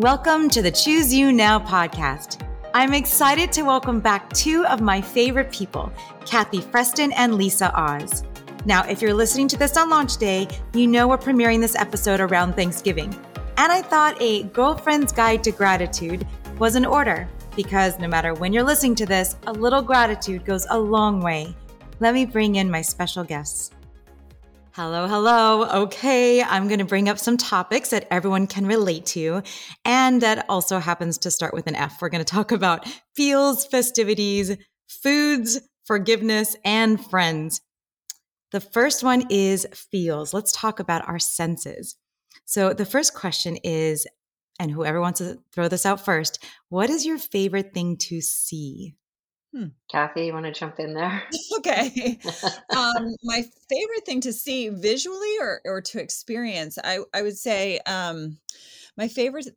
Welcome to the Choose You Now podcast. I'm excited to welcome back two of my favorite people, Kathy Freston and Lisa Oz. Now, if you're listening to this on launch day, you know we're premiering this episode around Thanksgiving. And I thought a girlfriend's guide to gratitude was in order because no matter when you're listening to this, a little gratitude goes a long way. Let me bring in my special guests. Hello, hello. Okay, I'm going to bring up some topics that everyone can relate to, and that also happens to start with an F. We're going to talk about feels, festivities, foods, forgiveness, and friends. The first one is feels. Let's talk about our senses. So, the first question is, and whoever wants to throw this out first, what is your favorite thing to see? Hmm. Kathy, you want to jump in there? okay. um, my favorite thing to see visually or, or to experience, I, I would say um, my favorite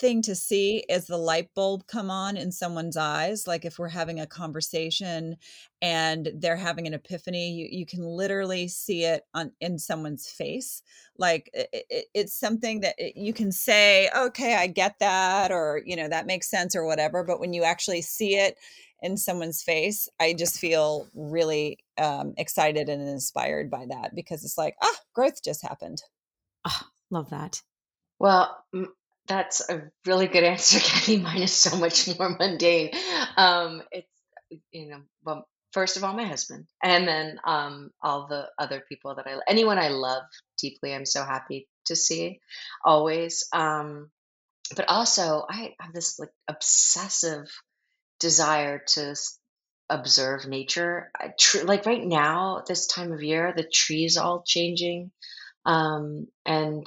thing to see is the light bulb come on in someone's eyes. Like if we're having a conversation and they're having an epiphany, you, you can literally see it on in someone's face. Like it, it, it's something that you can say, okay, I get that, or, you know, that makes sense or whatever. But when you actually see it, in someone's face, I just feel really um, excited and inspired by that because it's like, ah, growth just happened. Oh, love that. Well, that's a really good answer, Kathy. Mine is so much more mundane. Um, it's, you know, well, first of all, my husband, and then um, all the other people that I, anyone I love deeply, I'm so happy to see always. Um, but also, I have this like obsessive desire to observe nature. I tr- like right now, this time of year, the trees all changing, um, and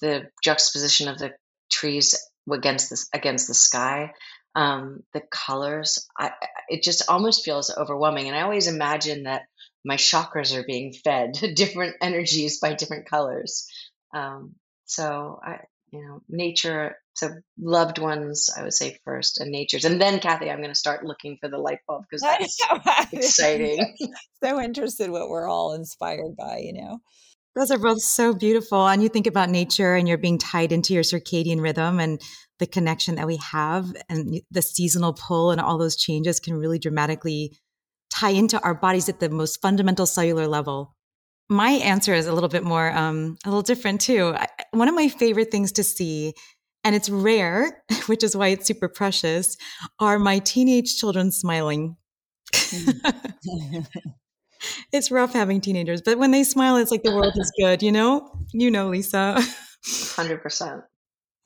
the juxtaposition of the trees against this against the sky, um, the colors. I, it just almost feels overwhelming, and I always imagine that my chakras are being fed different energies by different colors. Um, so I, you know, nature so loved ones i would say first and nature's and then kathy i'm going to start looking for the light bulb because that's exciting so interested what we're all inspired by you know those are both so beautiful and you think about nature and you're being tied into your circadian rhythm and the connection that we have and the seasonal pull and all those changes can really dramatically tie into our bodies at the most fundamental cellular level. My answer is a little bit more um, a little different too. I, one of my favorite things to see and it's rare, which is why it's super precious, are my teenage children smiling. It's rough having teenagers, but when they smile, it's like the world is good, you know? You know, Lisa. 100%.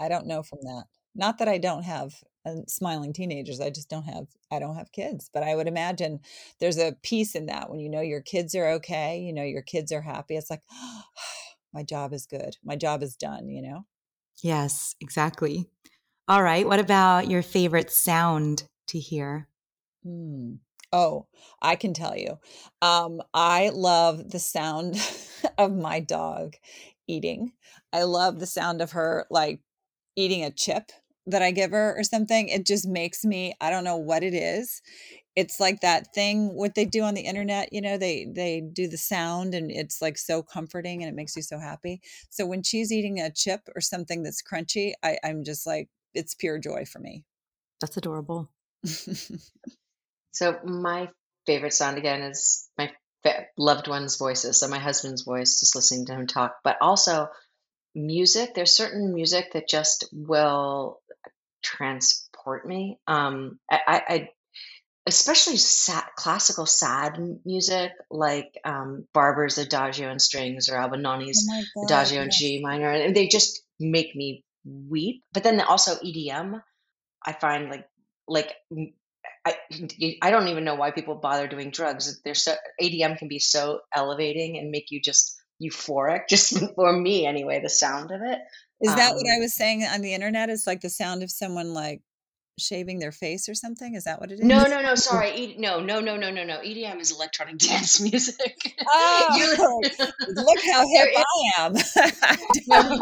I don't know from that. Not that I don't have uh, smiling teenagers. I just don't have I don't have kids, but I would imagine there's a piece in that when you know your kids are okay, you know your kids are happy. It's like oh, my job is good. My job is done, you know? Yes, exactly. All right. What about your favorite sound to hear? Hmm. Oh, I can tell you. Um, I love the sound of my dog eating. I love the sound of her like eating a chip that I give her or something. It just makes me, I don't know what it is it's like that thing what they do on the internet you know they they do the sound and it's like so comforting and it makes you so happy so when she's eating a chip or something that's crunchy I, i'm just like it's pure joy for me that's adorable so my favorite sound again is my loved ones voices. So my husband's voice just listening to him talk. But also music there's certain music that just will transport me. Um I, I especially sad, classical sad music like um, Barber's Adagio in strings or Albinoni's oh Adagio in G minor, and they just make me weep. But then also EDM, I find like like I I don't even know why people bother doing drugs. There's so EDM can be so elevating and make you just euphoric. Just for me anyway, the sound of it. Is that um, what I was saying on the internet? It's like the sound of someone like shaving their face or something? Is that what it is? No, no, no. Sorry. E- no, no, no, no, no, no. EDM is electronic dance music. Oh, look how hip is- I am. I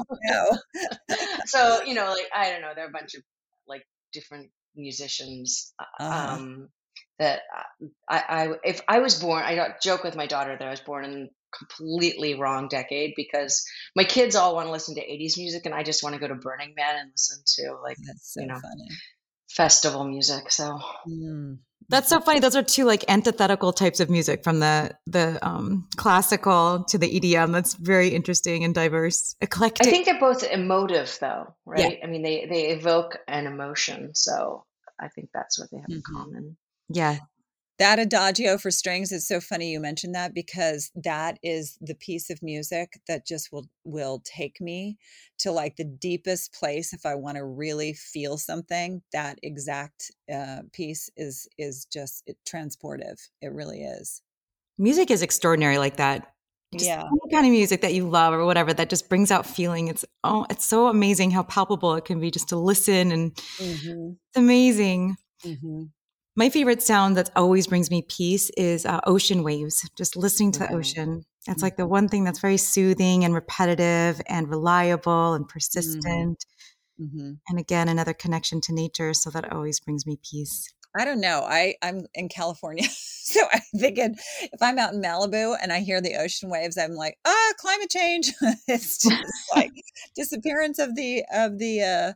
so you know, like I don't know, there are a bunch of like different musicians uh, uh-huh. um, that uh, I, I if I was born, I joke with my daughter that I was born in completely wrong decade because my kids all want to listen to 80s music and I just want to go to Burning Man and listen to like so you know funny. festival music. So Mm. That's so funny. Those are two like antithetical types of music from the the um, classical to the EDM. That's very interesting and diverse, eclectic. I think they're both emotive though, right? I mean they they evoke an emotion. So I think that's what they have in Mhm. common. yeah, That adagio for strings is so funny you mentioned that because that is the piece of music that just will will take me to like the deepest place if I want to really feel something. That exact uh, piece is is just it, transportive. It really is. music is extraordinary like that. Just Yeah. any kind of music that you love or whatever that just brings out feeling. It's oh, it's so amazing how palpable it can be just to listen, and Mm-hmm. it's amazing. Mm-hmm. My favorite sound that always brings me peace is uh, ocean waves. Just listening to the Mhm. ocean. It's like the one thing that's very soothing and repetitive and reliable and persistent. Mm-hmm. And again, another connection to nature. So that always brings me peace. I don't know. I I'm in California, so I thinking if I'm out in Malibu and I hear the ocean waves, I'm like, ah, climate change. it's just like disappearance of the of the uh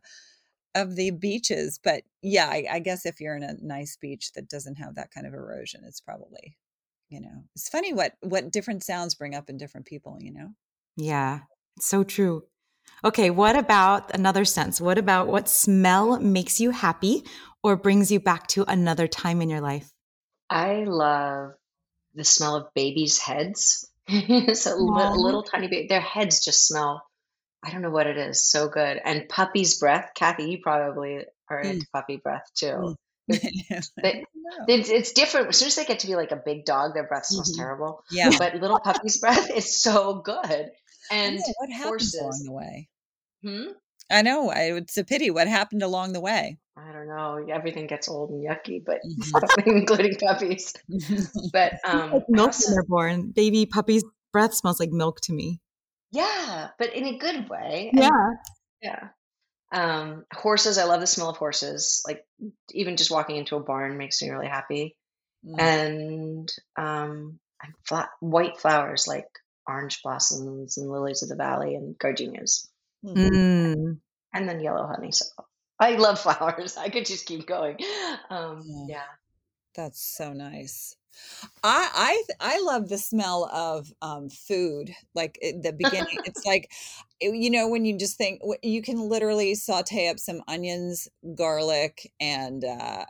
of the beaches. But yeah, I, I guess if you're in a nice beach that doesn't have that kind of erosion, it's probably you know it's funny what what different sounds bring up in different people. You know. Yeah, it's so true. Okay, what about another sense? What about what smell makes you happy or brings you back to another time in your life? I love the smell of babies' heads. so li- Aw. little tiny baby, their heads just smell. I don't know what it is. So good. And puppy's breath. Kathy, you probably are Mm. into puppy breath too. I They- It's, it's different. As soon as they get to be like a big dog, their breath smells Mhm. terrible. yeah. But little puppy's breath is so good. And know, what happens along the way? Hmm? I know. I, it's a pity. What happened along the way? I don't know. Everything gets old and yucky, but Mhm. including puppies. But um, like milk also- when they're born. Baby puppy's breath smells like milk to me. Yeah, but in a good way. And Yeah. Yeah. Um, horses, I love the smell of horses. Like even just walking into a barn makes me really happy. Mm. And um, and fla- white flowers like orange blossoms and lilies of the valley and gardenias, Mhm. Mm. and then yellow honeysuckle. I love flowers. I could just keep going. Um, Yeah. yeah. That's so nice. I I I love the smell of um, food. Like at the beginning, it's like eh, you know when you just think you can literally saute up some onions, garlic, and uh,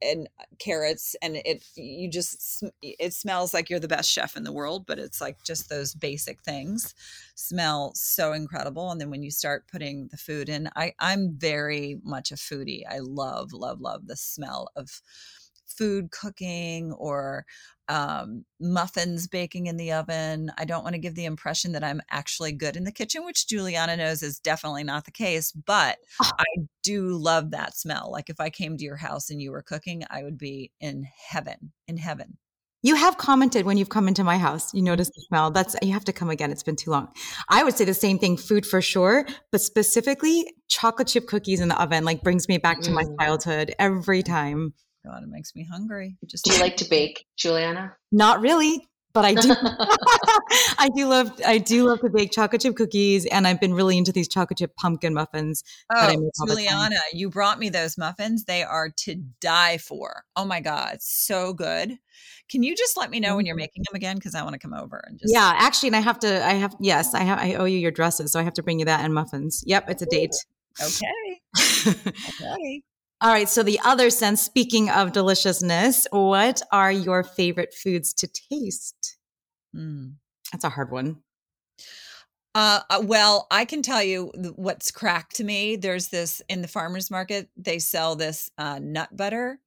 and carrots, and it you just it smells like you're the best chef in the world. But it's like just those basic things smell so incredible, and then when you start putting the food in, I I'm very much a foodie. I love love love the smell of food cooking or um, muffins baking in the oven. I don't want to give the impression that I'm actually good in the kitchen, which Julieanna knows is definitely not the case, but Oh. I do love that smell. Like if I came to your house and you were cooking, I would be in heaven, in heaven. You have commented when you've come into my house. You notice the smell. That's you have to come again. It's been too long. I would say the same thing, food for sure, but specifically chocolate chip cookies in the oven like brings me back to my Mm. childhood every time. God, it makes me hungry. Just Do you like to bake, Julieanna? Not really, but I do. I do love I do love to bake chocolate chip cookies, and I've been really into these chocolate chip pumpkin muffins. Oh, make all the. Julieanna, you brought me those muffins. They are to die for. Oh my God, so good. Can you just let me know when you're Mhm. making them again? Because I want to come over and just. Yeah, actually, and I have to. I have yes, I have. I owe you your dresses, so I have to bring you that and muffins. Yep, it's a date. Okay. Okay. All right. So the other sense, speaking of deliciousness, what are your favorite foods to taste? Mm. That's a hard one. Uh, uh, well, I can tell you what's cracked to me. There's this in the farmers market. They sell this uh, nut butter,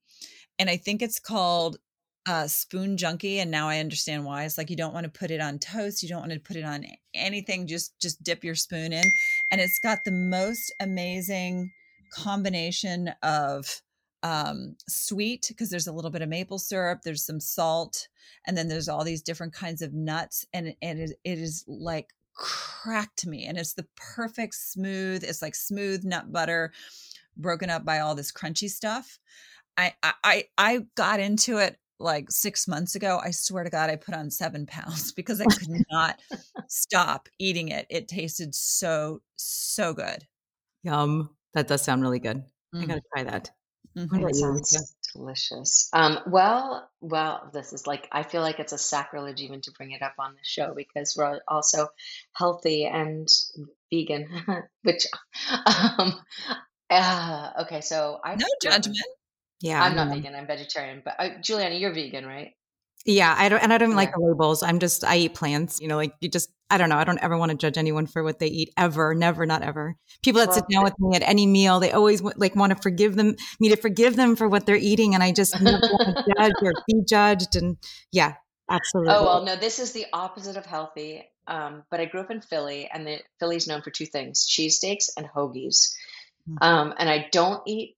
and I think it's called uh, spoon junkie. And now I understand why. It's like you don't want to put it on toast. You don't want to put it on anything. Just just dip your spoon in, and it's got the most amazing combination of um, sweet because there's a little bit of maple syrup. There's some salt, and then there's all these different kinds of nuts, and and it, it is like cracked me and it's the perfect smooth it's like smooth nut butter broken up by all this crunchy stuff I I I got into it like six months ago. I swear to God, I put on seven pounds because I could not stop eating it. It tasted so so good. Yum. That does sound really good. Mm. I gotta try that. Mm-hmm. It sounds delicious. Um, well, well, this is like I feel like it's a sacrilege even to bring it up on the show because we're also healthy and vegan, which um, uh, okay, so I no judgment. Yeah, I'm not vegan. I'm vegetarian, but uh, Julieanna, you're vegan, right? Yeah, I don't, and I don't yeah. like the labels. I'm just, I eat plants. You know, like you just, I don't know. I don't ever want to judge anyone for what they eat ever, never, not ever. People that well, sit down with me at any meal, they always like want to forgive them, me to forgive them for what they're eating, and I just never want to judge or be judged. And yeah, absolutely. Oh well, no, this is the opposite of healthy. Um, but I grew up in Philly, and the Philly's known for two things: cheesesteaks and hoagies. Mm-hmm. Um, and I don't eat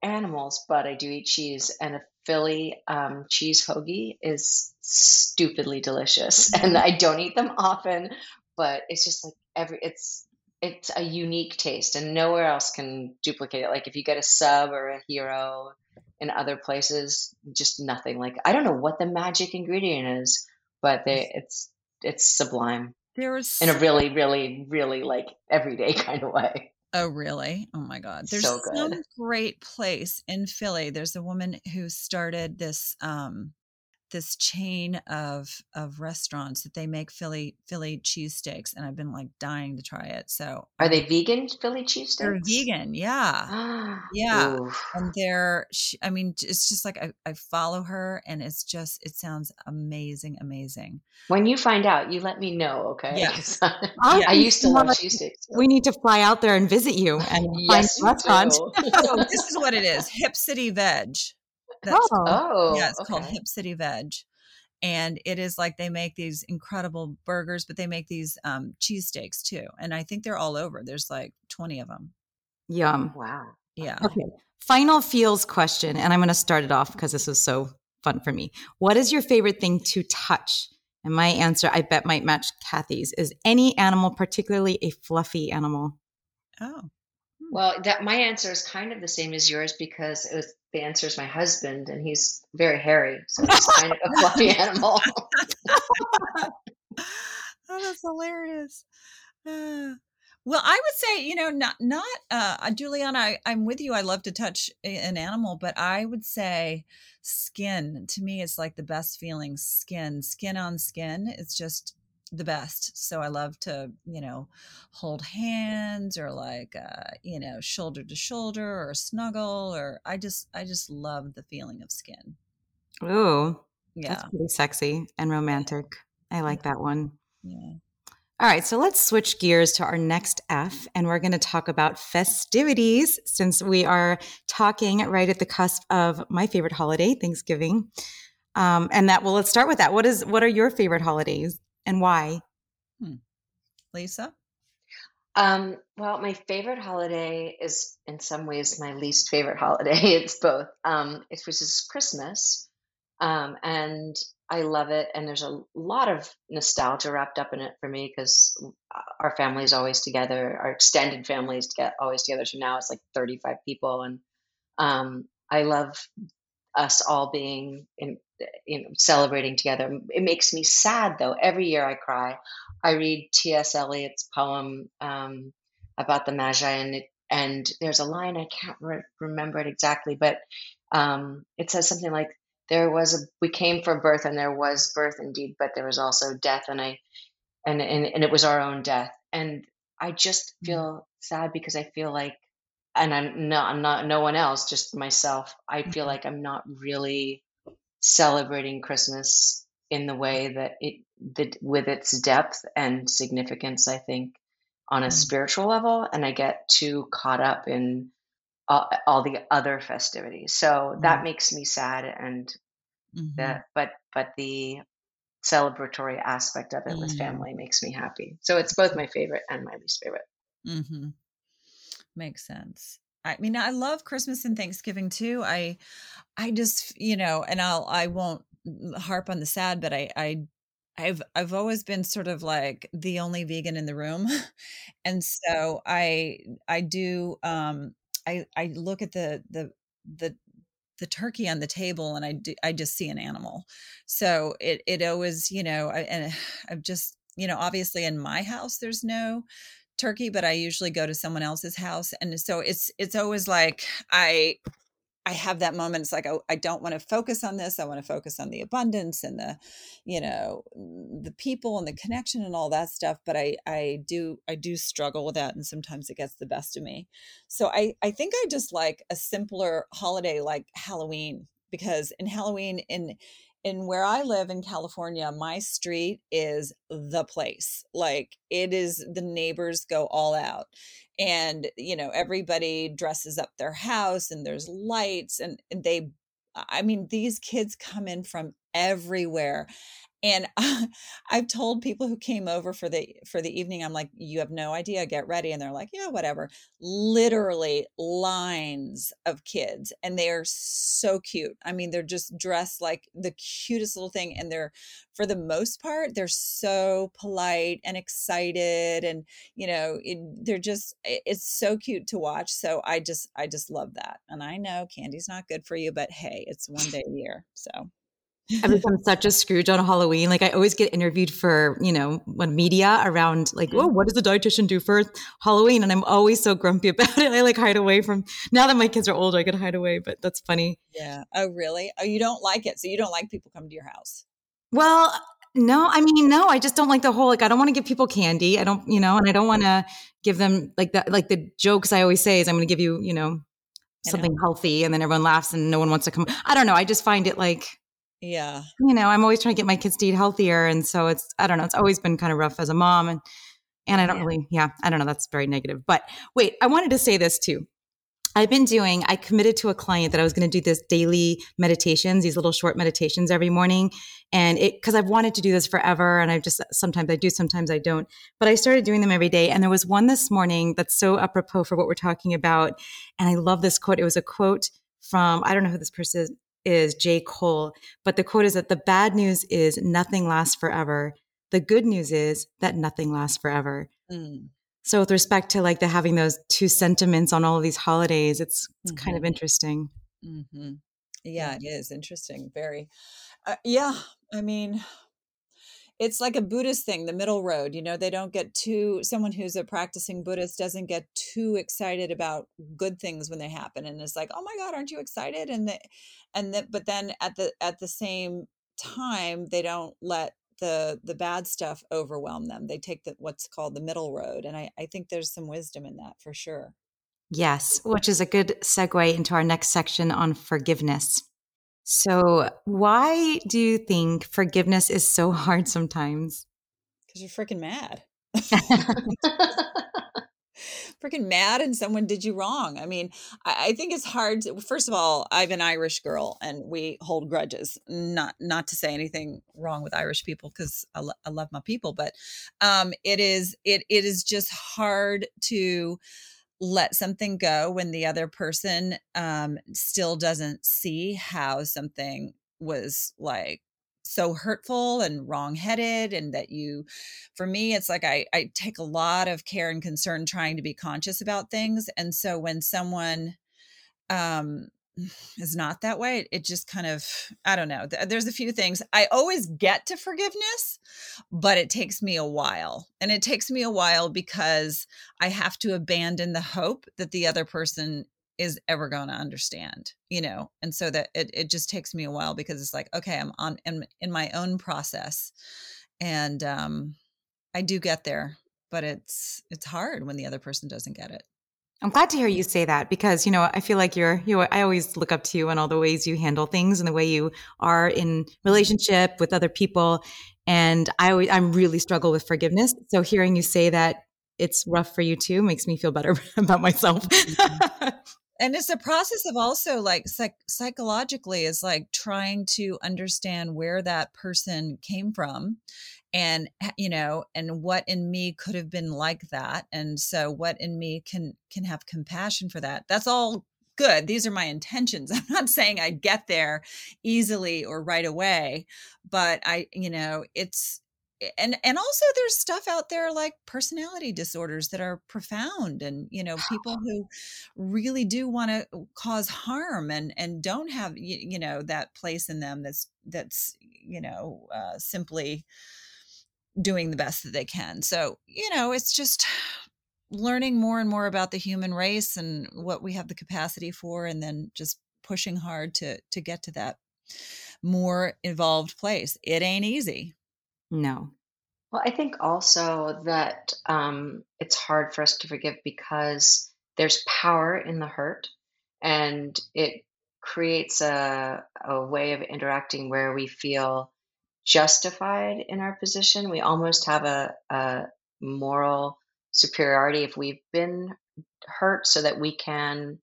animals, but I do eat cheese. And a Philly um, cheese hoagie is stupidly delicious. And I don't eat them often, but it's just like every it's it's a unique taste, and nowhere else can duplicate it. Like if you get a sub or a hero in other places, just nothing. Like I don't know what the magic ingredient is, but they, it's it's sublime. There's in a really, really, really like everyday kind of way. Oh, really? Oh my God. There's so some great place in Philly. There's a woman who started this um this chain of of restaurants that they make Philly Philly cheesesteaks, and I've been like dying to try it. So are they vegan Philly cheesesteaks? They're vegan, yeah, yeah. Oof. And they're, I mean, it's just like I, I follow her, and it's just it sounds amazing, amazing. When you find out, you let me know, okay? Yes. I used to love cheesesteaks. So. We need to fly out there and visit you and yes, find restaurants. so this is what it is: Hip City Veg. That's, oh, oh yeah, it's okay. called Hip City Veg. And it is like they make these incredible burgers, but they make these um, cheesesteaks too. And I think they're all over. There's like 20 of them. Yum. Wow. Yeah. Okay. Final feels question. And I'm going to start it off because this is so fun for me. What is your favorite thing to touch? And my answer, I bet, might match Kathy's. Is any animal, particularly a fluffy animal? Oh. Hmm. Well, that my answer is kind of the same as yours because it was the answer is my husband, and he's very hairy, so he's kind of a fluffy animal. oh, that's hilarious. Uh, well, I would say, you know, not not uh, Julieanna. I, I'm with you. I love to touch an animal, but I would say skin. To me, it's like the best feeling. Skin, skin on skin. It's just the best. So I love to, you know, hold hands or like, uh, you know, shoulder to shoulder or snuggle or I just, I just love the feeling of skin. Ooh, yeah. That's pretty sexy and romantic. I like that one. Yeah. All right, so let's switch gears to our next F, and we're going to talk about festivities since we are talking right at the cusp of my favorite holiday, Thanksgiving. Um, and that, well, let's start with that. What is, what are your favorite holidays? And why? Hmm. Lisa? Um, well, my favorite holiday is in some ways my least favorite holiday. It's both, um, it's, which is Christmas. Um, and I love it. And there's a lot of nostalgia wrapped up in it for me because our family is always together. Our extended families get always together. So now it's like 35 people. And um, I love us all being in you know celebrating together it makes me sad though every year i cry i read ts eliot's poem um, about the magi and it, and there's a line i can't re- remember it exactly but um, it says something like there was a we came for birth and there was birth indeed but there was also death and i and and, and it was our own death and i just mm. feel sad because i feel like and i'm not i'm not no one else just myself i feel mm-hmm. like i'm not really celebrating Christmas in the way that it that with its depth and significance, I think, on a mm-hmm. spiritual level, and I get too caught up in all, all the other festivities. So mm-hmm. that makes me sad, and mm-hmm. that but but the celebratory aspect of it with mm-hmm. family makes me happy. So it's both my favorite and my least favorite. Mm-hmm. Makes sense. I mean, I love Christmas and Thanksgiving too. I, I just, you know, and I'll, I won't harp on the sad, but I, I, I've, I've always been sort of like the only vegan in the room. and so I, I do, um, I, I look at the, the, the, the turkey on the table and I do, I just see an animal. So it it always, you know, I, and I've just, you know, obviously in my house there's no turkey, but I usually go to someone else's house and so it's it's always like I I have that moment. It's like, I, I don't want to focus on this. I want to focus on the abundance and the, you know, mm, the people and the connection and all that stuff. But I, I do, I do struggle with that. And sometimes it gets the best of me. So I, I think I just like a simpler holiday like Halloween because in Halloween, in, in where I live in California, my street is the place. Like it is the neighbors go all out. And, you know, everybody dresses up their house and there's lights and, and they I mean, these kids come in from everywhere and i've told people who came over for the for the evening i'm like you have no idea get ready and they're like yeah whatever. Literally lines of kids and they are so cute. I mean they're just dressed like the cutest little thing and they're for the most part they're so polite and excited and you know it, they're just it's so cute to watch so i just i just love that. And i know candy's not good for you but hey it's one day a year so I've become such a Scrooge on Halloween. Like I always get interviewed for, you know, when media around like, mm-hmm. oh, what does the dietitian do for Halloween? And I'm always so grumpy about it. I like hide away from now that my kids are older, I can hide away, but that's funny. Yeah. Oh, really? Oh, you don't like it. So you don't like people come to your house. Well, no, I mean, no, I just don't like the whole like I don't want to give people candy. I don't, you know, and I don't want to give them like that like the jokes I always say is I'm going to give you, you know, something healthy and then everyone laughs and no one wants to come. I don't know. I just find it like yeah. You know, I'm always trying to get my kids to eat healthier. And so it's, I don't know, it's always been kind of rough as a mom. And, and I don't yeah. really, yeah, I don't know. That's very negative. But wait, I wanted to say this too. I've been doing, I committed to a client that I was going to do this daily meditations, these little short meditations every morning. And it, cause I've wanted to do this forever. And I just, sometimes I do, sometimes I don't. But I started doing them every day. And there was one this morning that's so apropos for what we're talking about. And I love this quote. It was a quote from, I don't know who this person is J. Cole, but the quote is that the bad news is nothing lasts forever. The good news is that nothing lasts forever. Mm. So with respect to like the having those two sentiments on all of these holidays, it's, it's mm-hmm. kind of mm-hmm. interesting. Mm-hmm. Yeah, it is interesting. Very. Uh, yeah, I mean, it's like a Buddhist thing, the middle road. You know, they don't get too, someone who's a practicing Buddhist doesn't get too excited about good things when they happen. And it's like, oh my God, aren't you excited? And the, and that, but then at the, at the same time, they don't let the, the bad stuff overwhelm them. They take the, what's called the middle road. And I, I think there's some wisdom in that for sure. Yes, which is a good segue into our next section on forgiveness. So, why do you think forgiveness is so hard sometimes? Because you're freaking mad. freaking mad and someone did you wrong. I mean, I, I think it's hard. To, first of all, I'm an Irish girl and we hold grudges. Not not to say anything wrong with Irish people because I, lo- I love my people, but um, it is it it is just hard to let something go when the other person um, still doesn't see how something was like so hurtful and wrongheaded and that you for me it's like I, I take a lot of care and concern trying to be conscious about things. And so when someone um is not that way. It just kind of i don't know. There's a few things. I always get to forgiveness but it takes me a while. And it takes me a while because i have to abandon the hope that the other person is ever going to understand you know? And so that it, it just takes me a while because it's like okay i'm on in, in my own process. And um i do get there but it's it's hard when the other person doesn't get it I'm glad to hear you say that because you know I feel like you're you. Know, I always look up to you and all the ways you handle things and the way you are in relationship with other people. And I always, I'm really struggle with forgiveness. So hearing you say that it's rough for you too makes me feel better about myself. Mm-hmm. And it's a process of also like psych- psychologically is like trying to understand where that person came from and you know and what in me could have been like that and so what in me can can have compassion for that. That's all good. These are my intentions. I'm not saying i get there easily or right away but i you know it's and and also there's stuff out there like personality disorders that are profound and you know people who really do want to cause harm and and don't have you, you know that place in them that's that's you know uh, simply doing the best that they can. So you know it's just learning more and more about the human race and what we have the capacity for and then just pushing hard to to get to that more evolved place. It ain't easy no. Well i think also that um, it's hard for us to forgive because there's power in the hurt and it creates a, a way of interacting where we feel justified in our position. We almost have a, a moral superiority if we've been hurt so that we can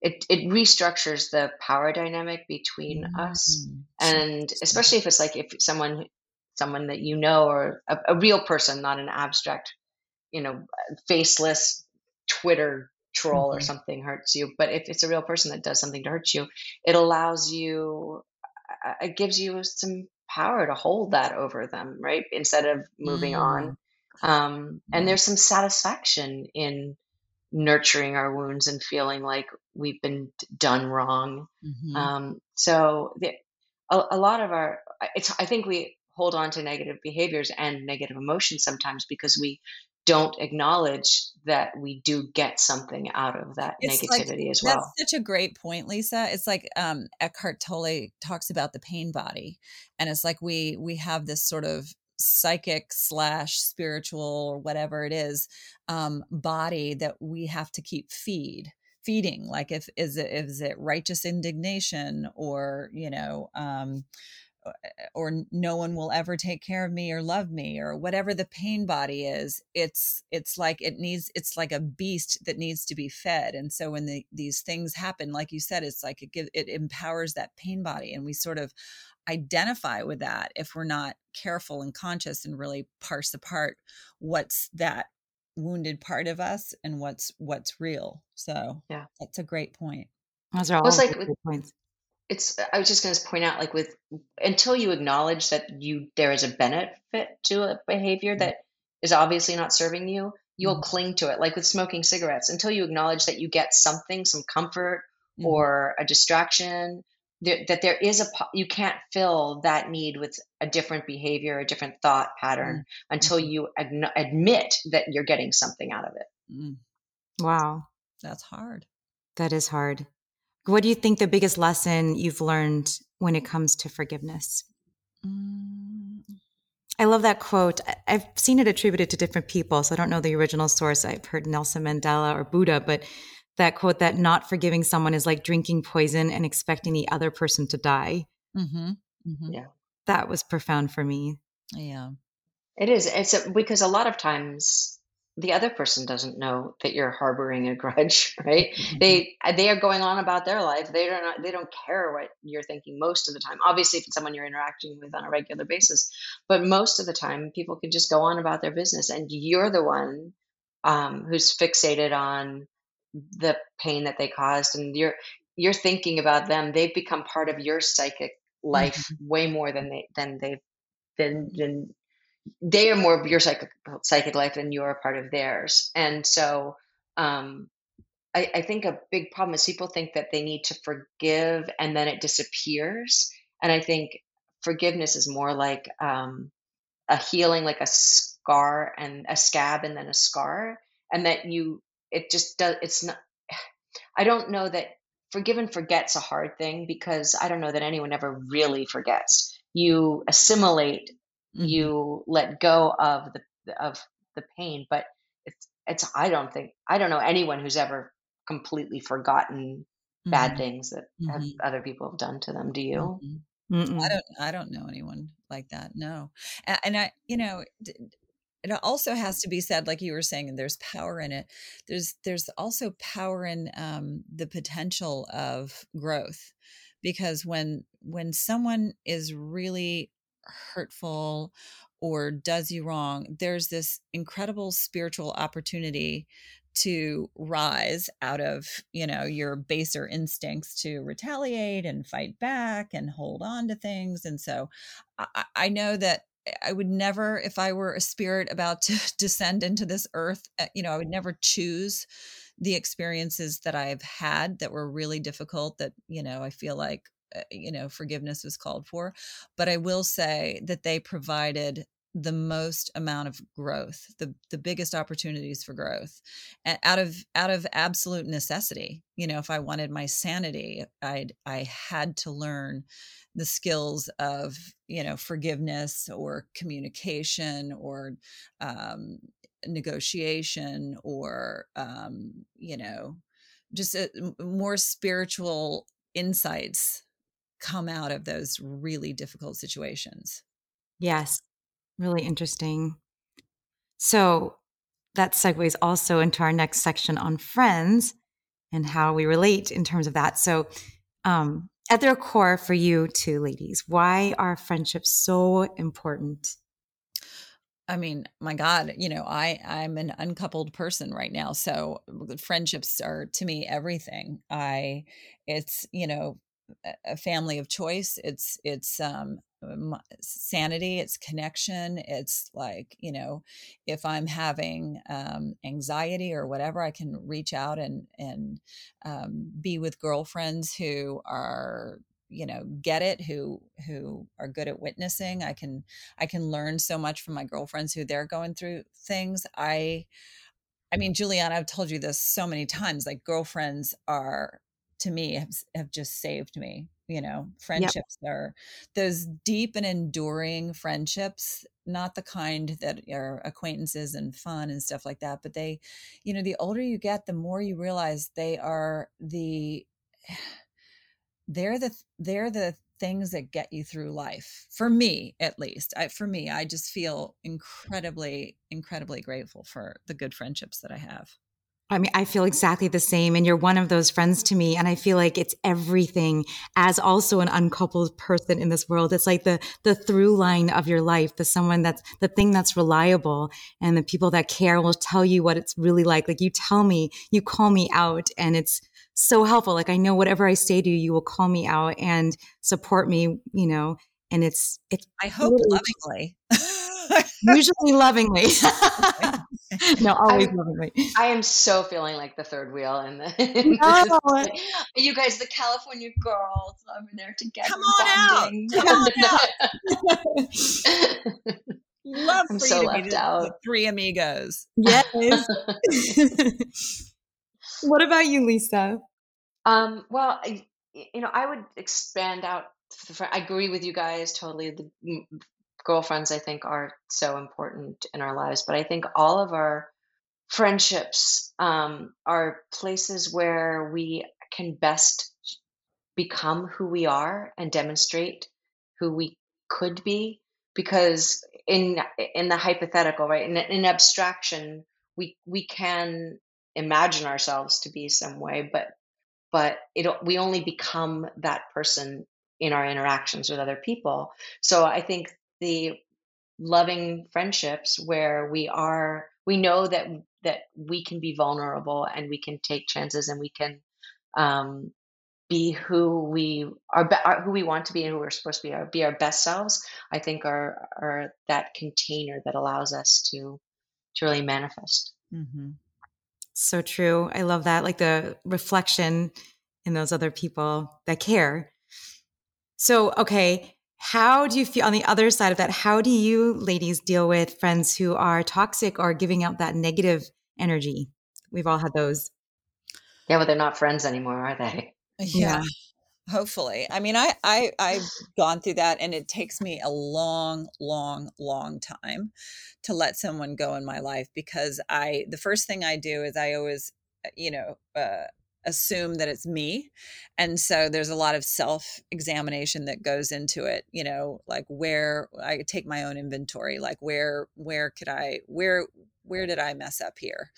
it, it restructures the power dynamic between mm-hmm. us and especially if it's like if someone someone that you know or a, a, real person not an abstract you know faceless twitter troll mm-hmm. or something hurts you but if it's a real person that does something to hurt you it allows you uh, it gives you some power to hold that over them right instead of moving mm-hmm. on um, and there's some satisfaction in nurturing our wounds and feeling like we've been done wrong. Mm-hmm. Um, so the, a, a, lot of our, it's, I think we hold on to negative behaviors and negative emotions sometimes because we don't acknowledge that we do get something out of that it's negativity like, as well. That's such a great point, Lisa. It's like um, Eckhart Tolle talks about the pain body, and it's like we we have this sort of psychic slash spiritual or whatever it is um, body that we have to keep feed feeding like if is it is it righteous indignation or you know um, Uh, eh, or no one will ever take care of me or love me or whatever the pain body is it's it's like it needs it's like a beast that needs to be fed. And so when the, these things happen like you said it's like it give it empowers that pain body and we sort of identify with that if we're not careful and conscious and really parse apart what's that wounded part of us and what's what's real. So yeah. that's a great point. Those are all well, like, good points it's i was just going to point out like with until you acknowledge that you there is a benefit to a behavior that is obviously not serving you you'll mm-hmm. cling to it like with smoking cigarettes until you acknowledge that you get something some comfort mm-hmm. or a distraction there, that there is a you can't fill that need with a different behavior a different thought pattern mm-hmm. until you admit that you're getting something out of it mm. wow that's hard that is hard what do you think the biggest lesson you've learned when it comes to forgiveness mm. i love that quote i've seen it attributed to different people so i don't know the original source i've heard nelson mandela or buddha but that quote that not forgiving someone is like drinking poison and expecting the other person to die. Mm-hmm. Mm-hmm. Yeah. That was profound for me. Yeah. It is. It's a, because a lot of times the other person doesn't know that you're harboring a grudge, right? Mm-hmm. They they are going on about their life. They don't they don't care what you're thinking most of the time. Obviously, if it's someone you're interacting with on a regular basis, but most of the time, people can just go on about their business, and you're the one um, who's fixated on the pain that they caused and you're you're thinking about them they've become part of your psychic life mm-hmm. way more than they than they've been than they are more of your psychic psychic life than you're a part of theirs. And so um I, I think a big problem is people think that they need to forgive and then it disappears. And i think forgiveness is more like um a healing like a scar and a scab and then a scar. And that you it just does it's not i don't know that forgive and forget's a hard thing because i don't know that anyone ever really forgets. You assimilate mm-hmm. you let go of the of the pain but it's it's i don't think i don't know anyone who's ever completely forgotten mm-hmm. bad things that mm-hmm. other people have done to them do you mm-hmm. i don't i don't know anyone like that no and, and i you know it also has to be said like you were saying and there's power in it there's there's also power in um, the potential of growth because when when someone is really hurtful or does you wrong there's this incredible spiritual opportunity to rise out of you know your baser instincts to retaliate and fight back and hold on to things. And so i, I know that I would never, if I were a spirit about to descend into this earth, uh, you know, I would never choose the experiences that I've had that were really difficult that, you know, I feel like, you know, forgiveness was called for. But I will say that they provided the most amount of growth the the biggest opportunities for growth and out of out of absolute necessity you know if i wanted my sanity i'd i had to learn the skills of you know forgiveness or communication or um, negotiation or um, you know just a, more spiritual insights come out of those really difficult situations. Yes really interesting. So that segues also into our next section on friends and how we relate in terms of that. So um, at their core for you two ladies why are friendships so important? I mean, my God, you know, I I'm an uncoupled person right now, so friendships are to me everything. I, it's you know, a family of choice. It's it's um sanity it's connection it's like you know if i'm having um, anxiety or whatever i can reach out and and um, be with girlfriends who are you know get it who who are good at witnessing i can i can learn so much from my girlfriends who they're going through things i i mean julieanna i've told you this so many times like girlfriends are to me have, have just saved me you know friendships yep. are those deep and enduring friendships not the kind that are acquaintances and fun and stuff like that but they you know the older you get the more you realize they are the they're the they're the things that get you through life for me at least I, for me i just feel incredibly incredibly grateful for the good friendships that i have I mean, I feel exactly the same. And you're one of those friends to me. And I feel like it's everything as also an uncoupled person in this world. It's like the, the through line of your life, the someone that's the thing that's reliable and the people that care will tell you what it's really like. Like you tell me, you call me out and it's so helpful. Like I know whatever I say to you, you will call me out and support me, you know, and it's, it's, I hope lovingly. usually lovingly. no, always I'm, lovingly. I am so feeling like the third wheel in the. In no. you guys, the California girls, I'm in there together. Come on bonding. out! Come on out! Love I'm for so you to be out. three amigos. Yes. what about you, Lisa? Um, well, you know, I would expand out. I agree with you guys totally. The girlfriends i think are so important in our lives but i think all of our friendships um, are places where we can best become who we are and demonstrate who we could be because in in the hypothetical right in, in abstraction we we can imagine ourselves to be some way but but it we only become that person in our interactions with other people. So i think the loving friendships where we are we know that that we can be vulnerable and we can take chances and we can um, be who we are, are, who we want to be and who we're supposed to be our, be our best selves i think are are that container that allows us to to really manifest. Mm-hmm. so true. I love that like the reflection in those other people that care. So okay how do you feel on the other side of that? How do you ladies deal with friends who are toxic or giving out that negative energy? We've all had those. Yeah, but they're not friends anymore, are they? Yeah. yeah. Hopefully. I mean, I, I I've gone through that and it takes me a long, long, long time to let someone go in my life because I the first thing I do is I always uh, you know, uh, assume that it's me and so there's a lot of self examination that goes into it you know like where i take my own inventory like where where could i where where did i mess up here?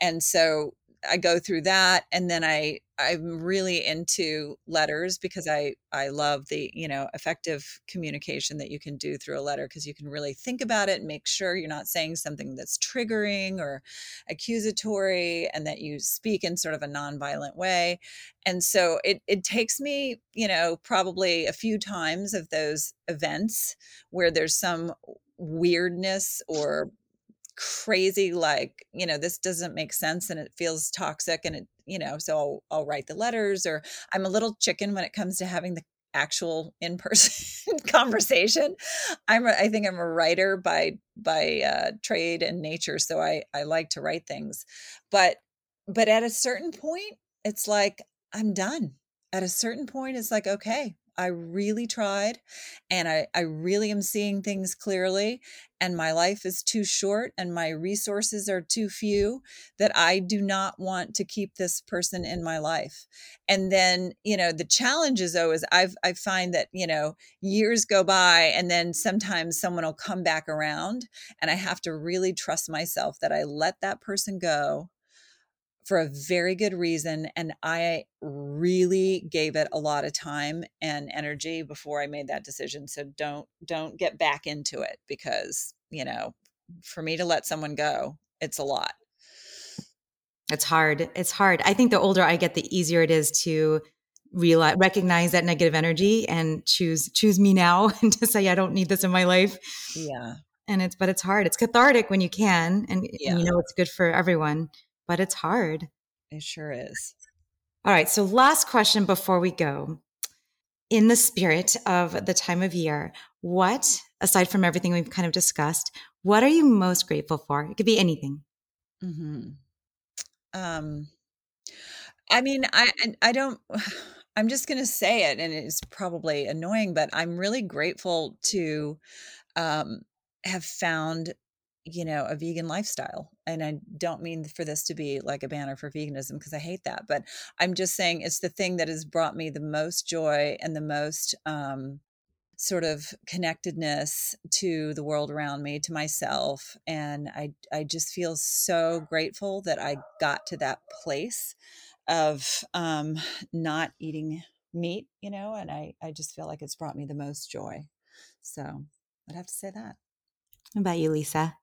And so I go through that and then I I'm really into letters because I I love the, you know, effective communication that you can do through a letter because you can really think about it and make sure you're not saying something that's triggering or accusatory and that you speak in sort of a nonviolent way. And so it it takes me, you know, probably a few times of those events where there's some weirdness or crazy like you know this doesn't make sense and it feels toxic and it you know so I'll, I'll write the letters or i'm a little chicken when it comes to having the actual in-person conversation. I'm a, i think i'm a writer by by uh, trade and nature so i i like to write things. But but at a certain point it's like i'm done. At a certain point it's like okay I really tried and I, I really am seeing things clearly. And my life is too short and my resources are too few that I do not want to keep this person in my life. And then, you know, the challenge is always I've I find that, you know, years go by and then sometimes someone will come back around and I have to really trust myself that I let that person go for a very good reason. And I really gave it a lot of time and energy before I made that decision. So don't, don't get back into it because, you know, for me to let someone go, it's a lot. It's hard. It's hard. I think the older I get, the easier it is to realize recognize that negative energy and choose choose me now and to say I don't need this in my life. Yeah. And it's but it's hard. It's cathartic when you can and, yeah. and you know it's good for everyone but it's hard. It sure is. All right. So, last question before we go. In the spirit of the time of year, what, aside from everything we've kind of discussed, what are you most grateful for? It could be anything. Mm-hmm. Um, I mean, I I don't. I'm just going to say it, and it's probably annoying, but I'm really grateful to um, have found you know a vegan lifestyle and i don't mean for this to be like a banner for veganism because i hate that but i'm just saying it's the thing that has brought me the most joy and the most um, sort of connectedness to the world around me to myself and i i just feel so grateful that i got to that place of um not eating meat you know and i i just feel like it's brought me the most joy. So i'd have to say that. How about you lisa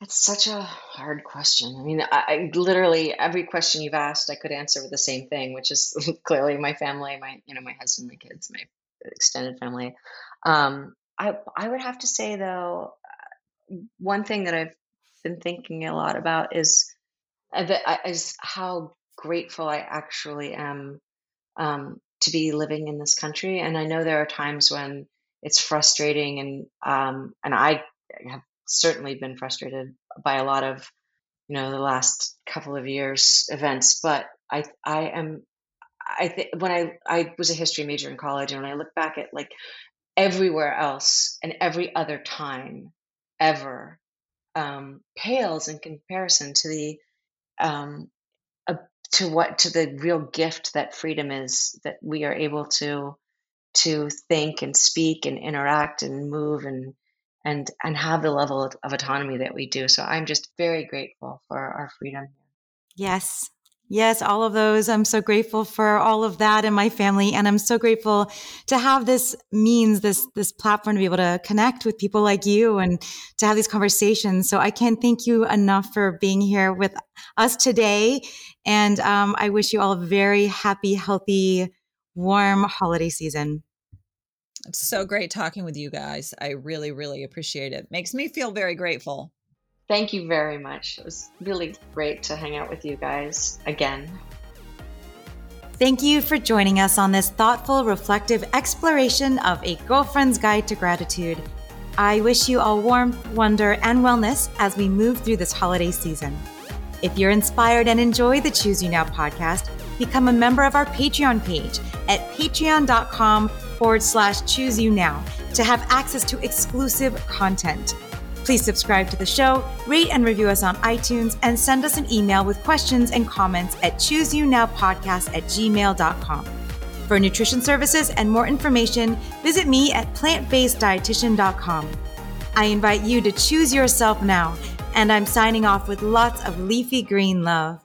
that's such a hard question. I mean, I, I literally every question you've asked, I could answer with the same thing, which is clearly my family, my you know my husband, my kids, my extended family. Um, I I would have to say though, one thing that I've been thinking a lot about is uh, that is how grateful I actually am um, to be living in this country. And I know there are times when it's frustrating, and um, and I have certainly been frustrated by a lot of you know the last couple of years events but i i am i think when i i was a history major in college and when i look back at like everywhere else and every other time ever um, pales in comparison to the um, to what to the real gift that freedom is that we are able to to think and speak and interact and move and and and have the level of, autonomy that we do. So I'm just very grateful for our freedom. Yes. Yes, all of those. I'm so grateful for all of that and my family. And I'm so grateful to have this means, this, this platform to be able to connect with people like you and to have these conversations. So I can't thank you enough for being here with us today. And um, I wish you all a very happy, healthy, warm holiday season. It's so great talking with you guys. I really, really appreciate it. Makes me feel very grateful. Thank you very much. It was really great to hang out with you guys again. Thank you for joining us on this thoughtful, reflective exploration of a girlfriend's guide to gratitude. I wish you all warmth, wonder, and wellness as we move through this holiday season. If you're inspired and enjoy the Choose You Now podcast, become a member of our Patreon page at patreon.com forward slash choose you now to have access to exclusive content. Please subscribe to the show, rate and review us on iTunes, and send us an email with questions and comments at chooseyounowpodcast at gmail.com. For nutrition services and more information, visit me at plantbaseddietitian.com. I invite you to choose yourself now, and I'm signing off with lots of leafy green love.